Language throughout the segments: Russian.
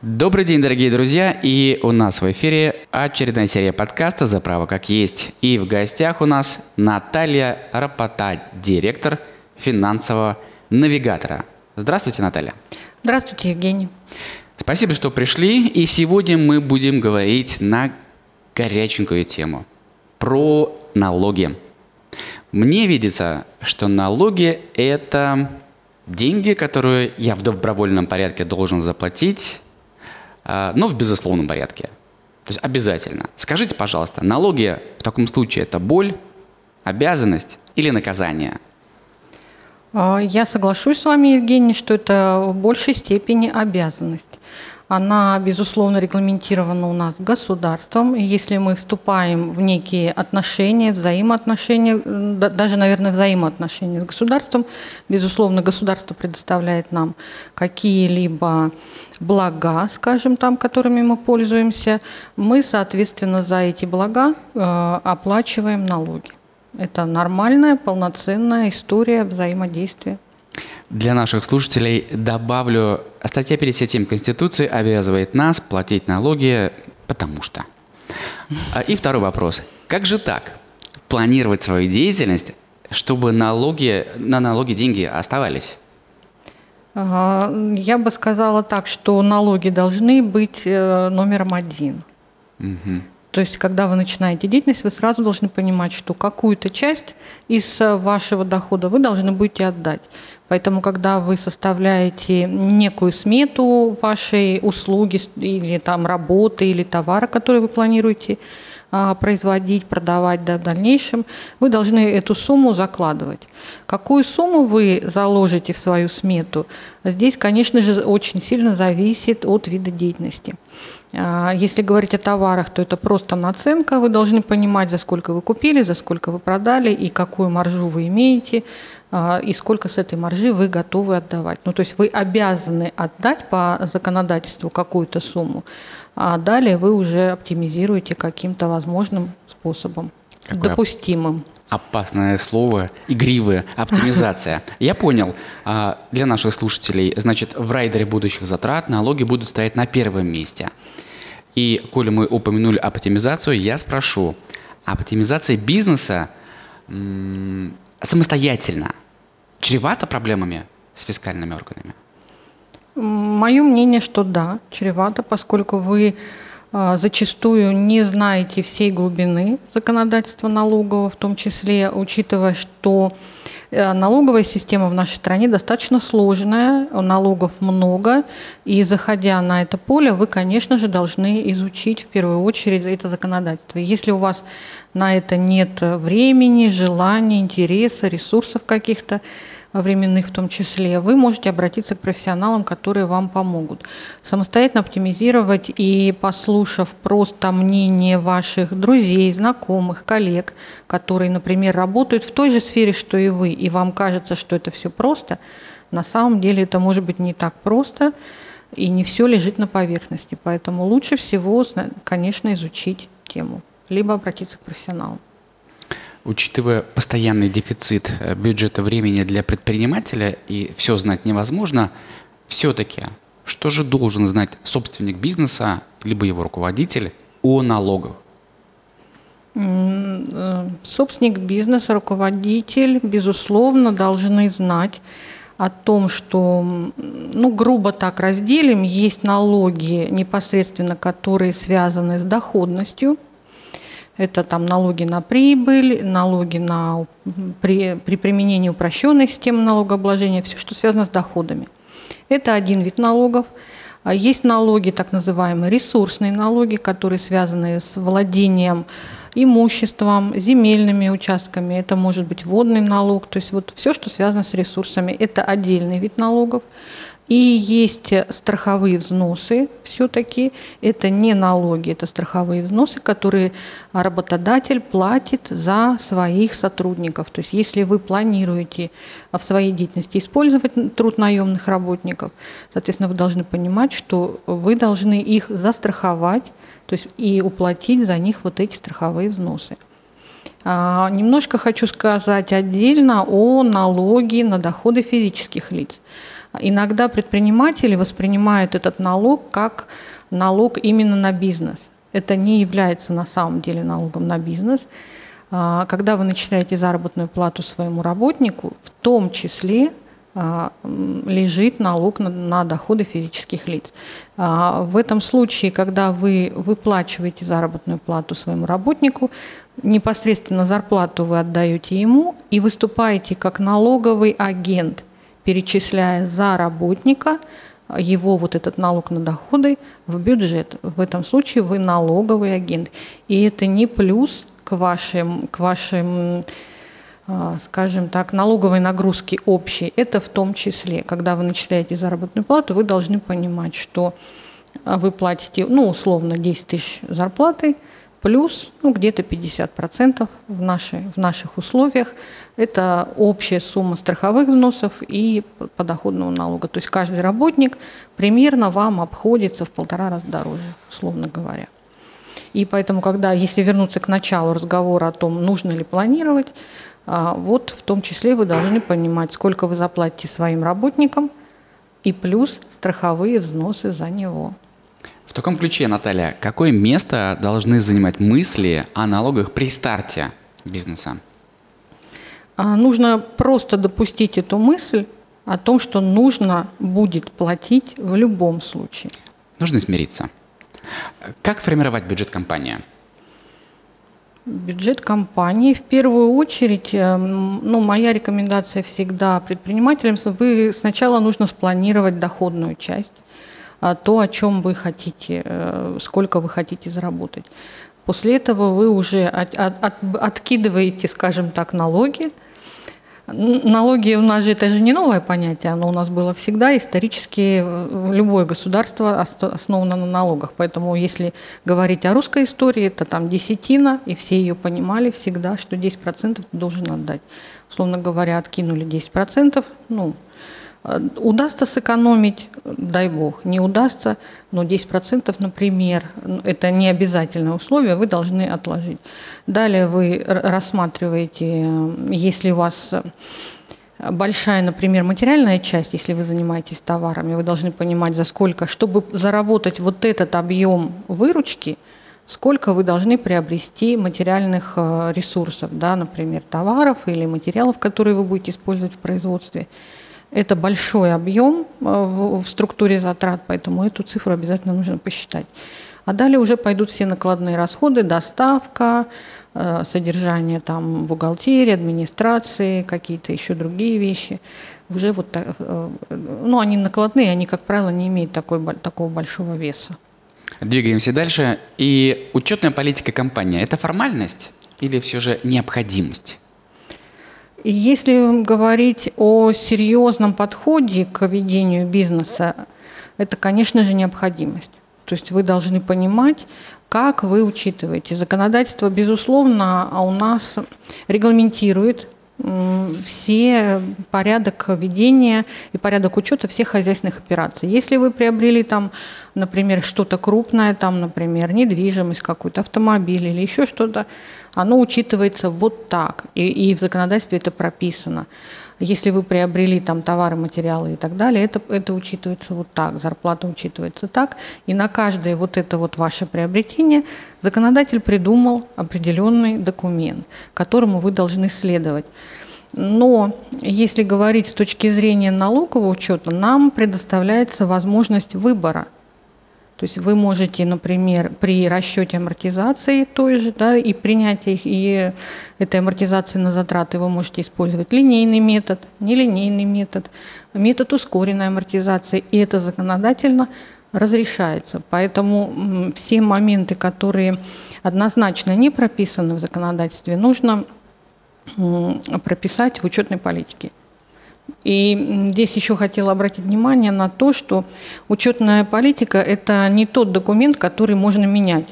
Добрый день, дорогие друзья, и у нас в эфире очередная серия подкаста «За право как есть». И в гостях у нас Наталья Рапота, директор финансового навигатора. Здравствуйте, Наталья. Здравствуйте, Евгений. Спасибо, что пришли, и сегодня мы будем говорить на горяченькую тему – про налоги. Мне видится, что налоги – это деньги, которые я в добровольном порядке должен заплатить но в безусловном порядке. То есть обязательно. Скажите, пожалуйста, налоги в таком случае это боль, обязанность или наказание? А, я соглашусь с вами, Евгений, что это в большей степени обязанность. Она, безусловно, регламентирована у нас государством. И если мы вступаем в некие отношения, взаимоотношения, даже, наверное, взаимоотношения с государством, безусловно, государство предоставляет нам какие-либо блага, скажем там, которыми мы пользуемся, мы, соответственно, за эти блага э, оплачиваем налоги. Это нормальная, полноценная история взаимодействия. Для наших слушателей добавлю, статья 57 Конституции обязывает нас платить налоги, потому что. А, и второй вопрос. Как же так? Планировать свою деятельность, чтобы налоги, на налоги деньги оставались? Я бы сказала так, что налоги должны быть э, номером один. Угу. То есть, когда вы начинаете деятельность, вы сразу должны понимать, что какую-то часть из э, вашего дохода вы должны будете отдать. Поэтому, когда вы составляете некую смету вашей услуги или там работы или товара, который вы планируете а, производить, продавать да, в дальнейшем, вы должны эту сумму закладывать. Какую сумму вы заложите в свою смету, здесь, конечно же, очень сильно зависит от вида деятельности. А, если говорить о товарах, то это просто наценка. Вы должны понимать, за сколько вы купили, за сколько вы продали и какую маржу вы имеете, и сколько с этой маржи вы готовы отдавать. Ну, то есть вы обязаны отдать по законодательству какую-то сумму, а далее вы уже оптимизируете каким-то возможным способом, Какое допустимым. Опасное слово, игривая оптимизация. Я понял. А, для наших слушателей, значит, в райдере будущих затрат налоги будут стоять на первом месте. И, коли мы упомянули оптимизацию, я спрошу, оптимизация бизнеса самостоятельно чревата проблемами с фискальными органами? Мое мнение, что да, чревато, поскольку вы а, зачастую не знаете всей глубины законодательства налогового, в том числе учитывая, что налоговая система в нашей стране достаточно сложная, налогов много, и заходя на это поле, вы, конечно же, должны изучить в первую очередь это законодательство. Если у вас на это нет времени, желания, интереса, ресурсов каких-то, временных в том числе, вы можете обратиться к профессионалам, которые вам помогут. Самостоятельно оптимизировать и послушав просто мнение ваших друзей, знакомых, коллег, которые, например, работают в той же сфере, что и вы, и вам кажется, что это все просто, на самом деле это может быть не так просто, и не все лежит на поверхности. Поэтому лучше всего, конечно, изучить тему, либо обратиться к профессионалу. Учитывая постоянный дефицит э, бюджета времени для предпринимателя и все знать невозможно, все-таки что же должен знать собственник бизнеса, либо его руководитель о налогах? Э, собственник бизнеса, руководитель, безусловно, должны знать о том, что, ну, грубо так разделим, есть налоги непосредственно, которые связаны с доходностью – это там налоги на прибыль, налоги на, при, при применении упрощенной системы налогообложения, все, что связано с доходами. Это один вид налогов. А есть налоги, так называемые ресурсные налоги, которые связаны с владением имуществом, земельными участками. Это может быть водный налог. То есть вот все, что связано с ресурсами, это отдельный вид налогов. И есть страховые взносы все-таки. Это не налоги, это страховые взносы, которые работодатель платит за своих сотрудников. То есть если вы планируете в своей деятельности использовать труд наемных работников, соответственно, вы должны понимать, что вы должны их застраховать, то есть и уплатить за них вот эти страховые взносы. А, немножко хочу сказать отдельно о налоге на доходы физических лиц. Иногда предприниматели воспринимают этот налог как налог именно на бизнес. Это не является на самом деле налогом на бизнес. А, когда вы начисляете заработную плату своему работнику, в том числе а, лежит налог на, на доходы физических лиц. А, в этом случае, когда вы выплачиваете заработную плату своему работнику, непосредственно зарплату вы отдаете ему и выступаете как налоговый агент, перечисляя за работника его вот этот налог на доходы в бюджет. В этом случае вы налоговый агент. И это не плюс к вашим, к вашим а, скажем так, налоговой нагрузки общей. Это в том числе, когда вы начисляете заработную плату, вы должны понимать, что вы платите, ну, условно, 10 тысяч зарплаты – плюс ну, где-то 50% в, нашей, в наших условиях. Это общая сумма страховых взносов и подоходного налога. То есть каждый работник примерно вам обходится в полтора раза дороже, условно говоря. И поэтому, когда, если вернуться к началу разговора о том, нужно ли планировать, а, вот в том числе вы должны понимать, сколько вы заплатите своим работникам и плюс страховые взносы за него. В таком ключе, Наталья, какое место должны занимать мысли о налогах при старте бизнеса? А, нужно просто допустить эту мысль о том, что нужно будет платить в любом случае. Нужно смириться. Как формировать бюджет компании? Бюджет компании в первую очередь, э, ну, моя рекомендация всегда предпринимателям, вы сначала нужно спланировать доходную часть то, о чем вы хотите, э, сколько вы хотите заработать. После этого вы уже от, от, откидываете, скажем так, налоги. Налоги у нас же это же не новое понятие, оно у нас было всегда. Исторически э, любое государство основано на налогах. Поэтому если говорить о русской истории, это там десятина, и все ее понимали всегда, что 10% ты должен отдать. Условно говоря, откинули 10%, ну, удастся сэкономить, дай бог, не удастся, но 10%, например, это не обязательное условие, вы должны отложить. Далее вы рассматриваете, э, если у вас э, большая, например, материальная часть, если вы занимаетесь товарами, вы должны понимать, за сколько, чтобы заработать вот этот объем выручки, сколько вы должны приобрести материальных ресурсов, да, например, товаров или материалов, которые вы будете использовать в производстве – это большой объем э, в структуре затрат, поэтому эту цифру обязательно нужно посчитать. А далее уже пойдут все накладные расходы, доставка, э, содержание там бухгалтерии, администрации, какие-то еще другие вещи. Уже вот, э, ну, они накладные, они, как правило, не имеют такой, такого большого веса. Двигаемся дальше. И учетная политика компании – это формальность или все же необходимость? Если говорить о серьезном подходе к ведению бизнеса, это, конечно же, необходимость. То есть вы должны понимать, как вы учитываете. Законодательство, безусловно, а у нас регламентирует все порядок ведения и порядок учета всех хозяйственных операций. Если вы приобрели там, например, что-то крупное, там, например, недвижимость какую-то, автомобиль или еще что-то, оно учитывается вот так, и, и в законодательстве это прописано. Если вы приобрели там товары, материалы и так далее, это, это учитывается вот так, зарплата учитывается так, и на каждое вот это вот ваше приобретение законодатель придумал определенный документ, которому вы должны следовать. Но если говорить с точки зрения налогового учета, нам предоставляется возможность выбора – то есть вы можете, например, при расчете амортизации той же, да, и принятии и этой амортизации на затраты вы можете использовать линейный метод, нелинейный метод, метод ускоренной амортизации, и это законодательно разрешается. Поэтому все моменты, которые однозначно не прописаны в законодательстве, нужно прописать в учетной политике. И здесь еще хотела обратить внимание на то, что учетная политика – это не тот документ, который можно менять.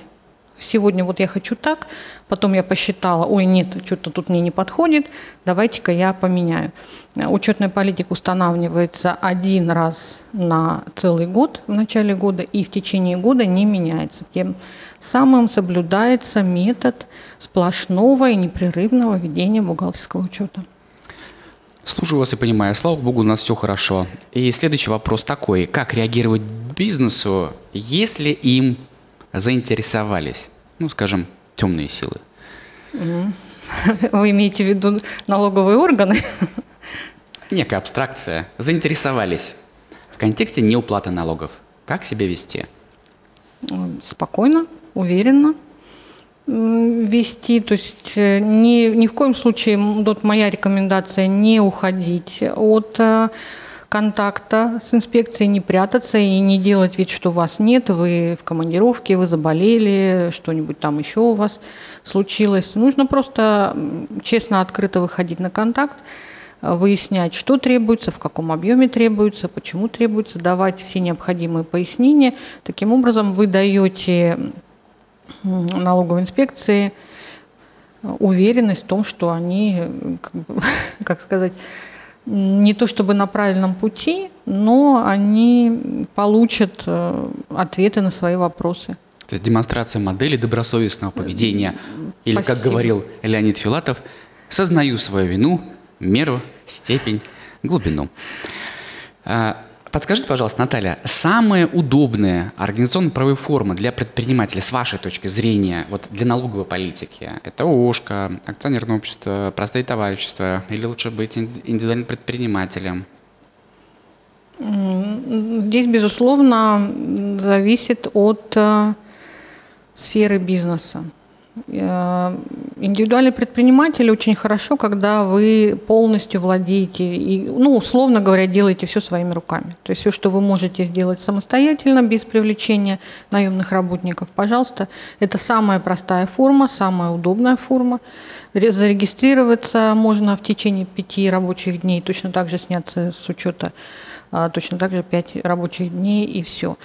Сегодня вот я хочу так, потом я посчитала, ой, нет, что-то тут мне не подходит, давайте-ка я поменяю. Учетная политика устанавливается один раз на целый год в начале года и в течение года не меняется. Тем самым соблюдается метод сплошного и непрерывного ведения бухгалтерского учета. Слушаю вас и понимаю. Слава богу, у нас все хорошо. И следующий вопрос такой. Как реагировать бизнесу, если им заинтересовались, ну, скажем, темные силы? Вы имеете в виду налоговые органы? Некая абстракция. Заинтересовались в контексте неуплаты налогов. Как себя вести? Спокойно, уверенно вести, то есть э, ни, ни в коем случае, вот моя рекомендация, не уходить от э, контакта с инспекцией, не прятаться и не делать вид, что вас нет, вы в командировке, вы заболели, что-нибудь там еще у вас случилось. Нужно просто честно, открыто выходить на контакт, выяснять, что требуется, в каком объеме требуется, почему требуется, давать все необходимые пояснения. Таким образом, вы даете налоговой инспекции уверенность в том, что они, как, бы, как сказать, не то чтобы на правильном пути, но они получат э, ответы на свои вопросы. То есть демонстрация модели добросовестного поведения. Или, Спасибо. как говорил Леонид Филатов, сознаю свою вину, меру, степень, глубину. Подскажите, пожалуйста, Наталья, самые удобные организационно-правовые формы для предпринимателя с вашей точки зрения, вот для налоговой политики, это ООшка, акционерное общество, простые товарищества, или лучше быть индивидуальным предпринимателем? Здесь, безусловно, зависит от э, сферы бизнеса. Э, индивидуальный предприниматель очень хорошо, когда вы полностью владеете и, ну, условно говоря, делаете все своими руками. То есть все, что вы можете сделать самостоятельно, без привлечения наемных работников, пожалуйста, это самая простая форма, самая удобная форма. Зарегистрироваться можно в течение пяти рабочих дней, точно так же сняться с учета, а, точно так же пять рабочих дней и все.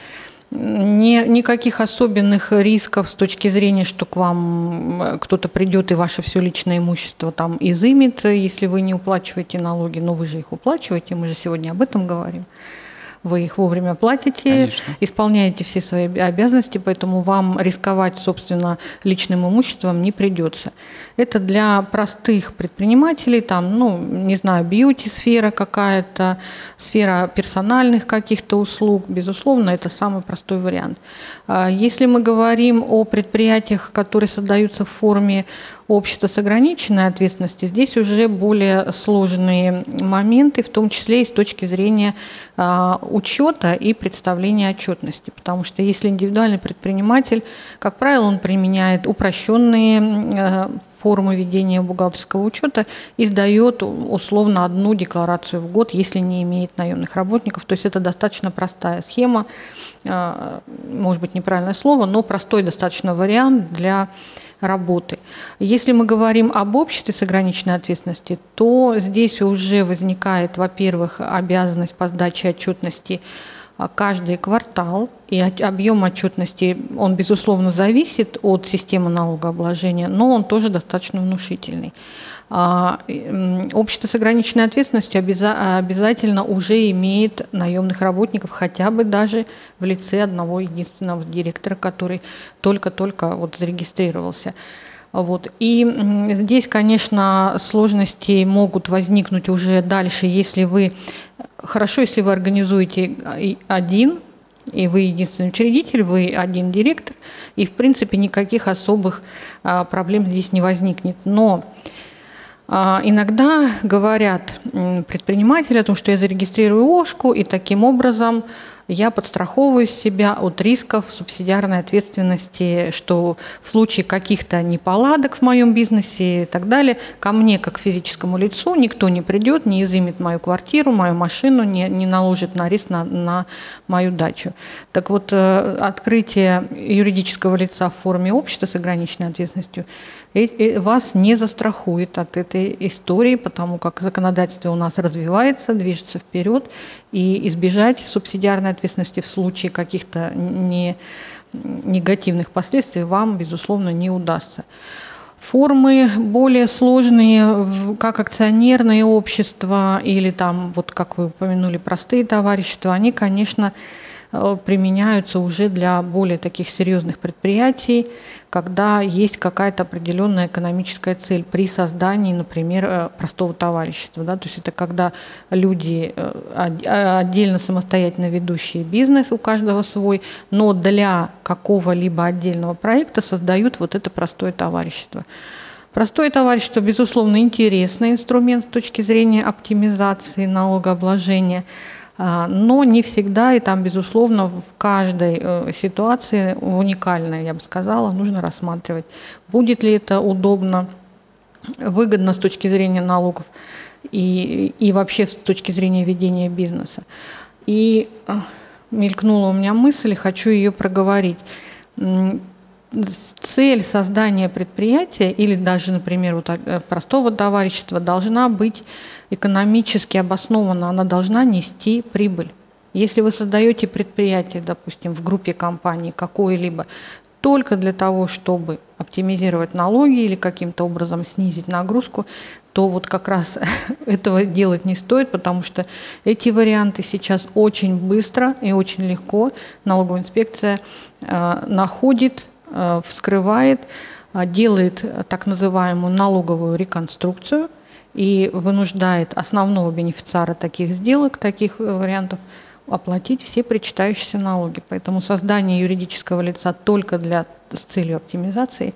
Не, никаких особенных рисков с точки зрения, что к вам кто-то придет и ваше все личное имущество там изымет, если вы не уплачиваете налоги, но вы же их уплачиваете, мы же сегодня об этом говорим вы их вовремя платите, Конечно. исполняете все свои обязанности, поэтому вам рисковать, собственно, личным имуществом не придется. Это для простых предпринимателей, там, ну, не знаю, бьюти-сфера какая-то, сфера персональных каких-то услуг, безусловно, это самый простой вариант. А если мы говорим о предприятиях, которые создаются в форме общества с ограниченной ответственностью, здесь уже более сложные моменты, в том числе и с точки зрения а, учета и представления отчетности. Потому что если индивидуальный предприниматель, как правило, он применяет упрощенные а, формы ведения бухгалтерского учета и сдает условно одну декларацию в год, если не имеет наемных работников. То есть это достаточно простая схема, а, может быть неправильное слово, но простой достаточно вариант для работы. Если мы говорим об обществе с ограниченной ответственностью, то здесь уже возникает, во-первых, обязанность по сдаче отчетности а, каждый квартал, и объем отчетности, он, безусловно, зависит от системы налогообложения, но он тоже достаточно внушительный. А, общество с ограниченной ответственностью обязательно уже имеет наемных работников, хотя бы даже в лице одного единственного директора, который только-только вот зарегистрировался. Вот. И здесь, конечно, сложности могут возникнуть уже дальше, если вы хорошо, если вы организуете один и вы единственный учредитель, вы один директор, и в принципе никаких особых а, проблем здесь не возникнет. Но а, иногда говорят предприниматели о том, что я зарегистрирую ОШКу, и таким образом я подстраховываю себя от рисков субсидиарной ответственности, что в случае каких-то неполадок в моем бизнесе и так далее, ко мне, как физическому лицу, никто не придет, не изымет мою квартиру, мою машину, не, не наложит на риск на, на мою дачу. Так вот, э, открытие юридического лица в форме общества с ограниченной ответственностью – вас не застрахует от этой истории, потому как законодательство у нас развивается, движется вперед, и избежать субсидиарной ответственности в случае каких-то не, негативных последствий вам, безусловно, не удастся. Формы более сложные, как акционерные общества или там, вот как вы упомянули, простые товарищества, они, конечно, применяются уже для более таких серьезных предприятий, когда есть какая-то определенная экономическая цель при создании, например, э, простого товарищества. Да? То есть это когда люди э, отдельно самостоятельно ведущие бизнес, у каждого свой, но для какого-либо отдельного проекта создают вот это простое товарищество. Простое товарищество, безусловно, интересный инструмент с точки зрения оптимизации налогообложения, но не всегда, и там, безусловно, в каждой э, ситуации уникальная, я бы сказала, нужно рассматривать, будет ли это удобно, выгодно с точки зрения налогов и, и вообще с точки зрения ведения бизнеса. И э, мелькнула у меня мысль, хочу ее проговорить цель создания предприятия или даже, например, вот э, простого товарищества должна быть экономически обоснована, она должна нести прибыль. Если вы создаете предприятие, допустим, в группе компаний какое-либо, только для того, чтобы оптимизировать налоги или каким-то образом снизить нагрузку, то вот как раз этого делать не стоит, потому что эти варианты сейчас очень быстро и очень легко налоговая инспекция э, находит вскрывает, э, делает так называемую налоговую реконструкцию и вынуждает основного бенефициара таких сделок, таких э, вариантов, оплатить все причитающиеся налоги. Поэтому создание юридического лица только для, с целью оптимизации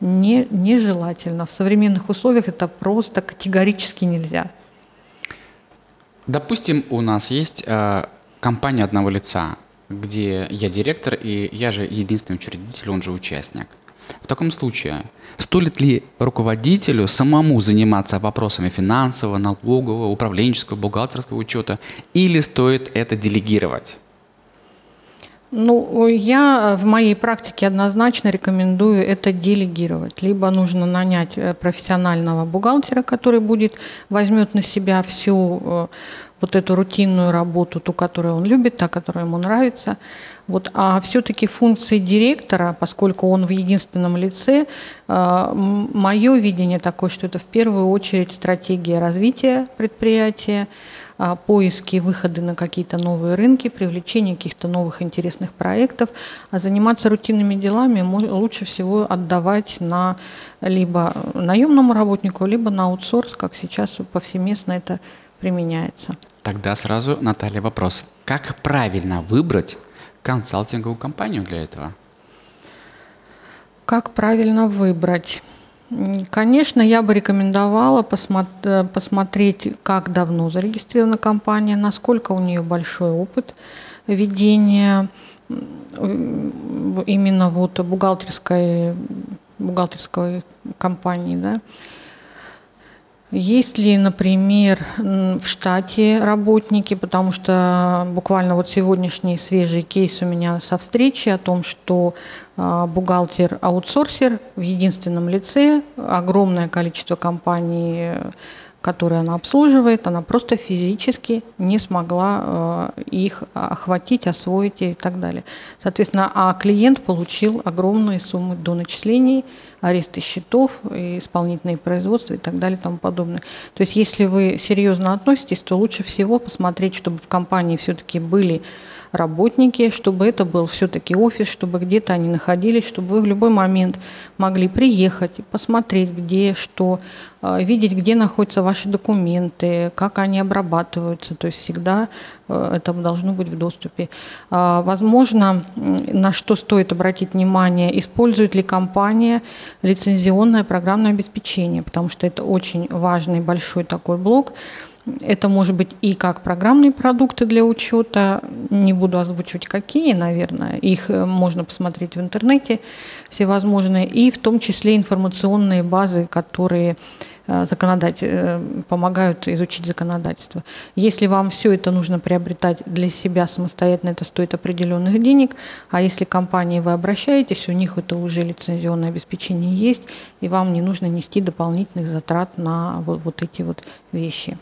не, нежелательно. В современных условиях это просто категорически нельзя. Допустим, у нас есть э, компания одного лица, где я директор, и я же единственный учредитель, он же участник. В таком случае, стоит ли руководителю самому заниматься вопросами финансового, налогового, управленческого, бухгалтерского учета, или стоит это делегировать? Ну, я в моей практике однозначно рекомендую это делегировать. Либо нужно нанять э, профессионального бухгалтера, который будет, возьмет на себя всю э, вот эту рутинную работу, ту, которую он любит, та, которая ему нравится. Вот. А все-таки функции директора, поскольку он в единственном лице, э, мое видение такое, что это в первую очередь стратегия развития предприятия, э, поиски выходы на какие-то новые рынки, привлечение каких-то новых интересных проектов. А заниматься рутинными делами лучше всего отдавать на либо наемному работнику, либо на аутсорс, как сейчас повсеместно это применяется. Тогда сразу, Наталья, вопрос. Как правильно выбрать консалтинговую компанию для этого? Как правильно выбрать? Конечно, я бы рекомендовала э, посмотреть, как давно зарегистрирована компания, насколько у нее большой опыт ведения именно вот бухгалтерской, бухгалтерской компании, да, есть ли, например, в штате работники, потому что буквально вот сегодняшний свежий кейс у меня со встречи о том, что а, бухгалтер-аутсорсер в единственном лице, огромное количество компаний которые она обслуживает, она просто физически не смогла э, их охватить, освоить и так далее. Соответственно, а клиент получил огромные суммы до начислений, аресты счетов, исполнительные производства и так далее и тому подобное. То есть если вы серьезно относитесь, то лучше всего посмотреть, чтобы в компании все-таки были работники, чтобы это был все-таки офис, чтобы где-то они находились, чтобы вы в любой момент могли приехать, посмотреть, где что, а, видеть, где находятся ваши документы, как они обрабатываются. То есть всегда э, это должно быть в доступе. А, возможно, на что стоит обратить внимание, использует ли компания лицензионное программное обеспечение, потому что это очень важный большой такой блок. Это может быть и как программные продукты для учета, не буду озвучивать какие, наверное, их э, можно посмотреть в интернете всевозможные, и в том числе информационные базы, которые э, законодать, э, помогают изучить законодательство. Если вам все это нужно приобретать для себя самостоятельно, это стоит определенных денег, а если к компании вы обращаетесь, у них это уже лицензионное обеспечение есть, и вам не нужно нести дополнительных затрат на вот, вот эти вот вещи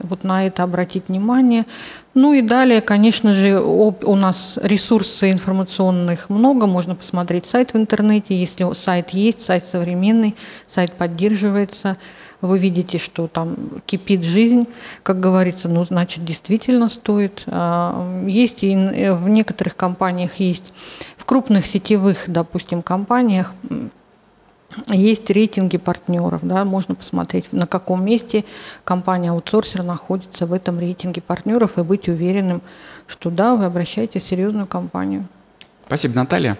вот на это обратить внимание. Ну и далее, конечно же, у нас ресурсов информационных много, можно посмотреть сайт в интернете, если сайт есть, сайт современный, сайт поддерживается, вы видите, что там кипит жизнь, как говорится, ну, значит, действительно стоит. А, есть и в некоторых компаниях есть, в крупных сетевых, допустим, компаниях есть рейтинги партнеров, да, можно посмотреть, на каком месте компания-аутсорсер находится в этом рейтинге партнеров и быть уверенным, что да, вы обращаетесь в серьезную компанию. Спасибо, Наталья.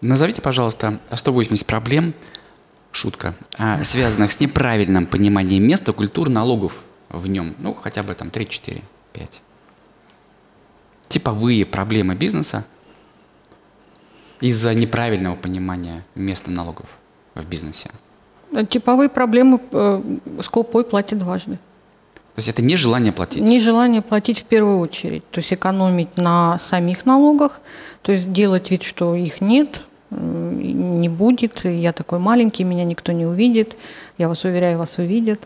Назовите, пожалуйста, 180 проблем, шутка, а, связанных с неправильным пониманием места культур налогов в нем. Ну, хотя бы там 3, 4, 5. Типовые проблемы бизнеса из-за неправильного понимания места налогов в бизнесе? Типовые проблемы э, скупой платит дважды. То есть это не желание платить? Нежелание платить в первую очередь. То есть экономить на самих налогах, то есть делать вид, что их нет, не будет, я такой маленький, меня никто не увидит, я вас уверяю, вас увидят.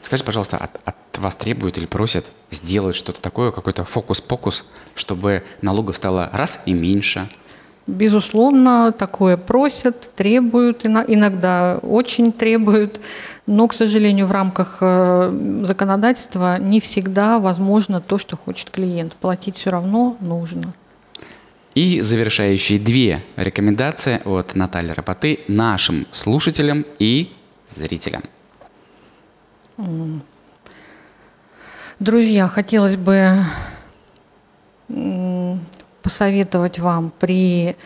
Скажи, пожалуйста, от, от вас требуют или просят сделать что-то такое, какой-то фокус-покус, чтобы налогов стало раз и меньше, Безусловно, такое просят, требуют, иногда очень требуют, но, к сожалению, в рамках э, законодательства не всегда возможно то, что хочет клиент. Платить все равно нужно. И завершающие две рекомендации от Натальи Рапоты нашим слушателям и зрителям. Друзья, хотелось бы посоветовать вам при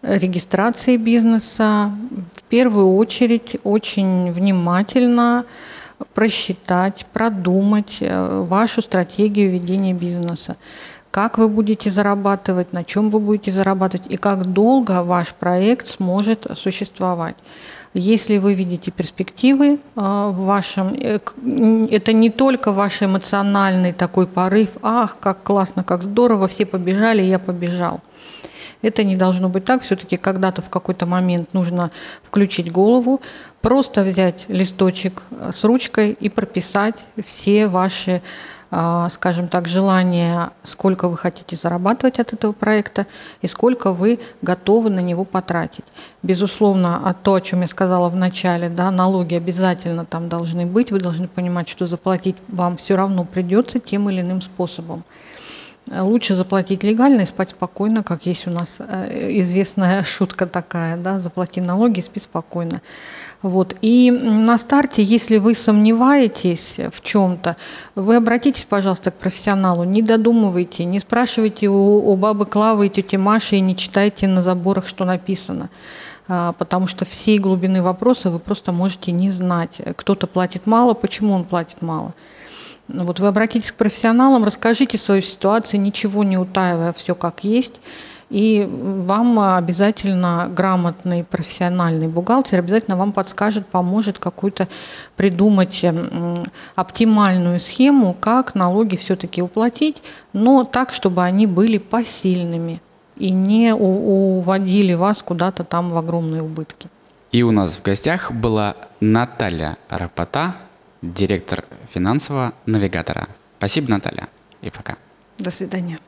регистрации бизнеса в первую очередь очень внимательно просчитать, продумать э, вашу стратегию ведения бизнеса. Как вы будете зарабатывать, на чем вы будете зарабатывать и как долго ваш проект сможет существовать. Если вы видите перспективы а, в вашем, э, это не только ваш эмоциональный такой порыв, ах, как классно, как здорово, все побежали, я побежал. Это не должно быть так. Все-таки когда-то в какой-то момент нужно включить голову, просто взять листочек с ручкой и прописать все ваши а, скажем так, желание, сколько вы хотите зарабатывать от этого проекта и сколько вы готовы на него потратить. Безусловно, а то, о чем я сказала в начале, да, налоги обязательно там должны быть, вы должны понимать, что заплатить вам все равно придется тем или иным способом. Лучше заплатить легально и спать спокойно, как есть у нас э, известная шутка такая, да, заплати налоги, спи спокойно. Вот. И на старте, если вы сомневаетесь в чем-то, вы обратитесь, пожалуйста, к профессионалу, не додумывайте, не спрашивайте у, у бабы Клавы и тети Маши и не читайте на заборах, что написано а, потому что всей глубины вопроса вы просто можете не знать. Кто-то платит мало, почему он платит мало. Вот вы обратитесь к профессионалам, расскажите свою ситуацию, ничего не утаивая, все как есть. И вам обязательно грамотный профессиональный бухгалтер обязательно вам подскажет, поможет какую-то придумать эм, оптимальную схему, как налоги все-таки уплатить, но так, чтобы они были посильными и не уводили вас куда-то там в огромные убытки. И у нас в гостях была Наталья Рапота, директор финансового навигатора. Спасибо, Наталья, и пока. До свидания.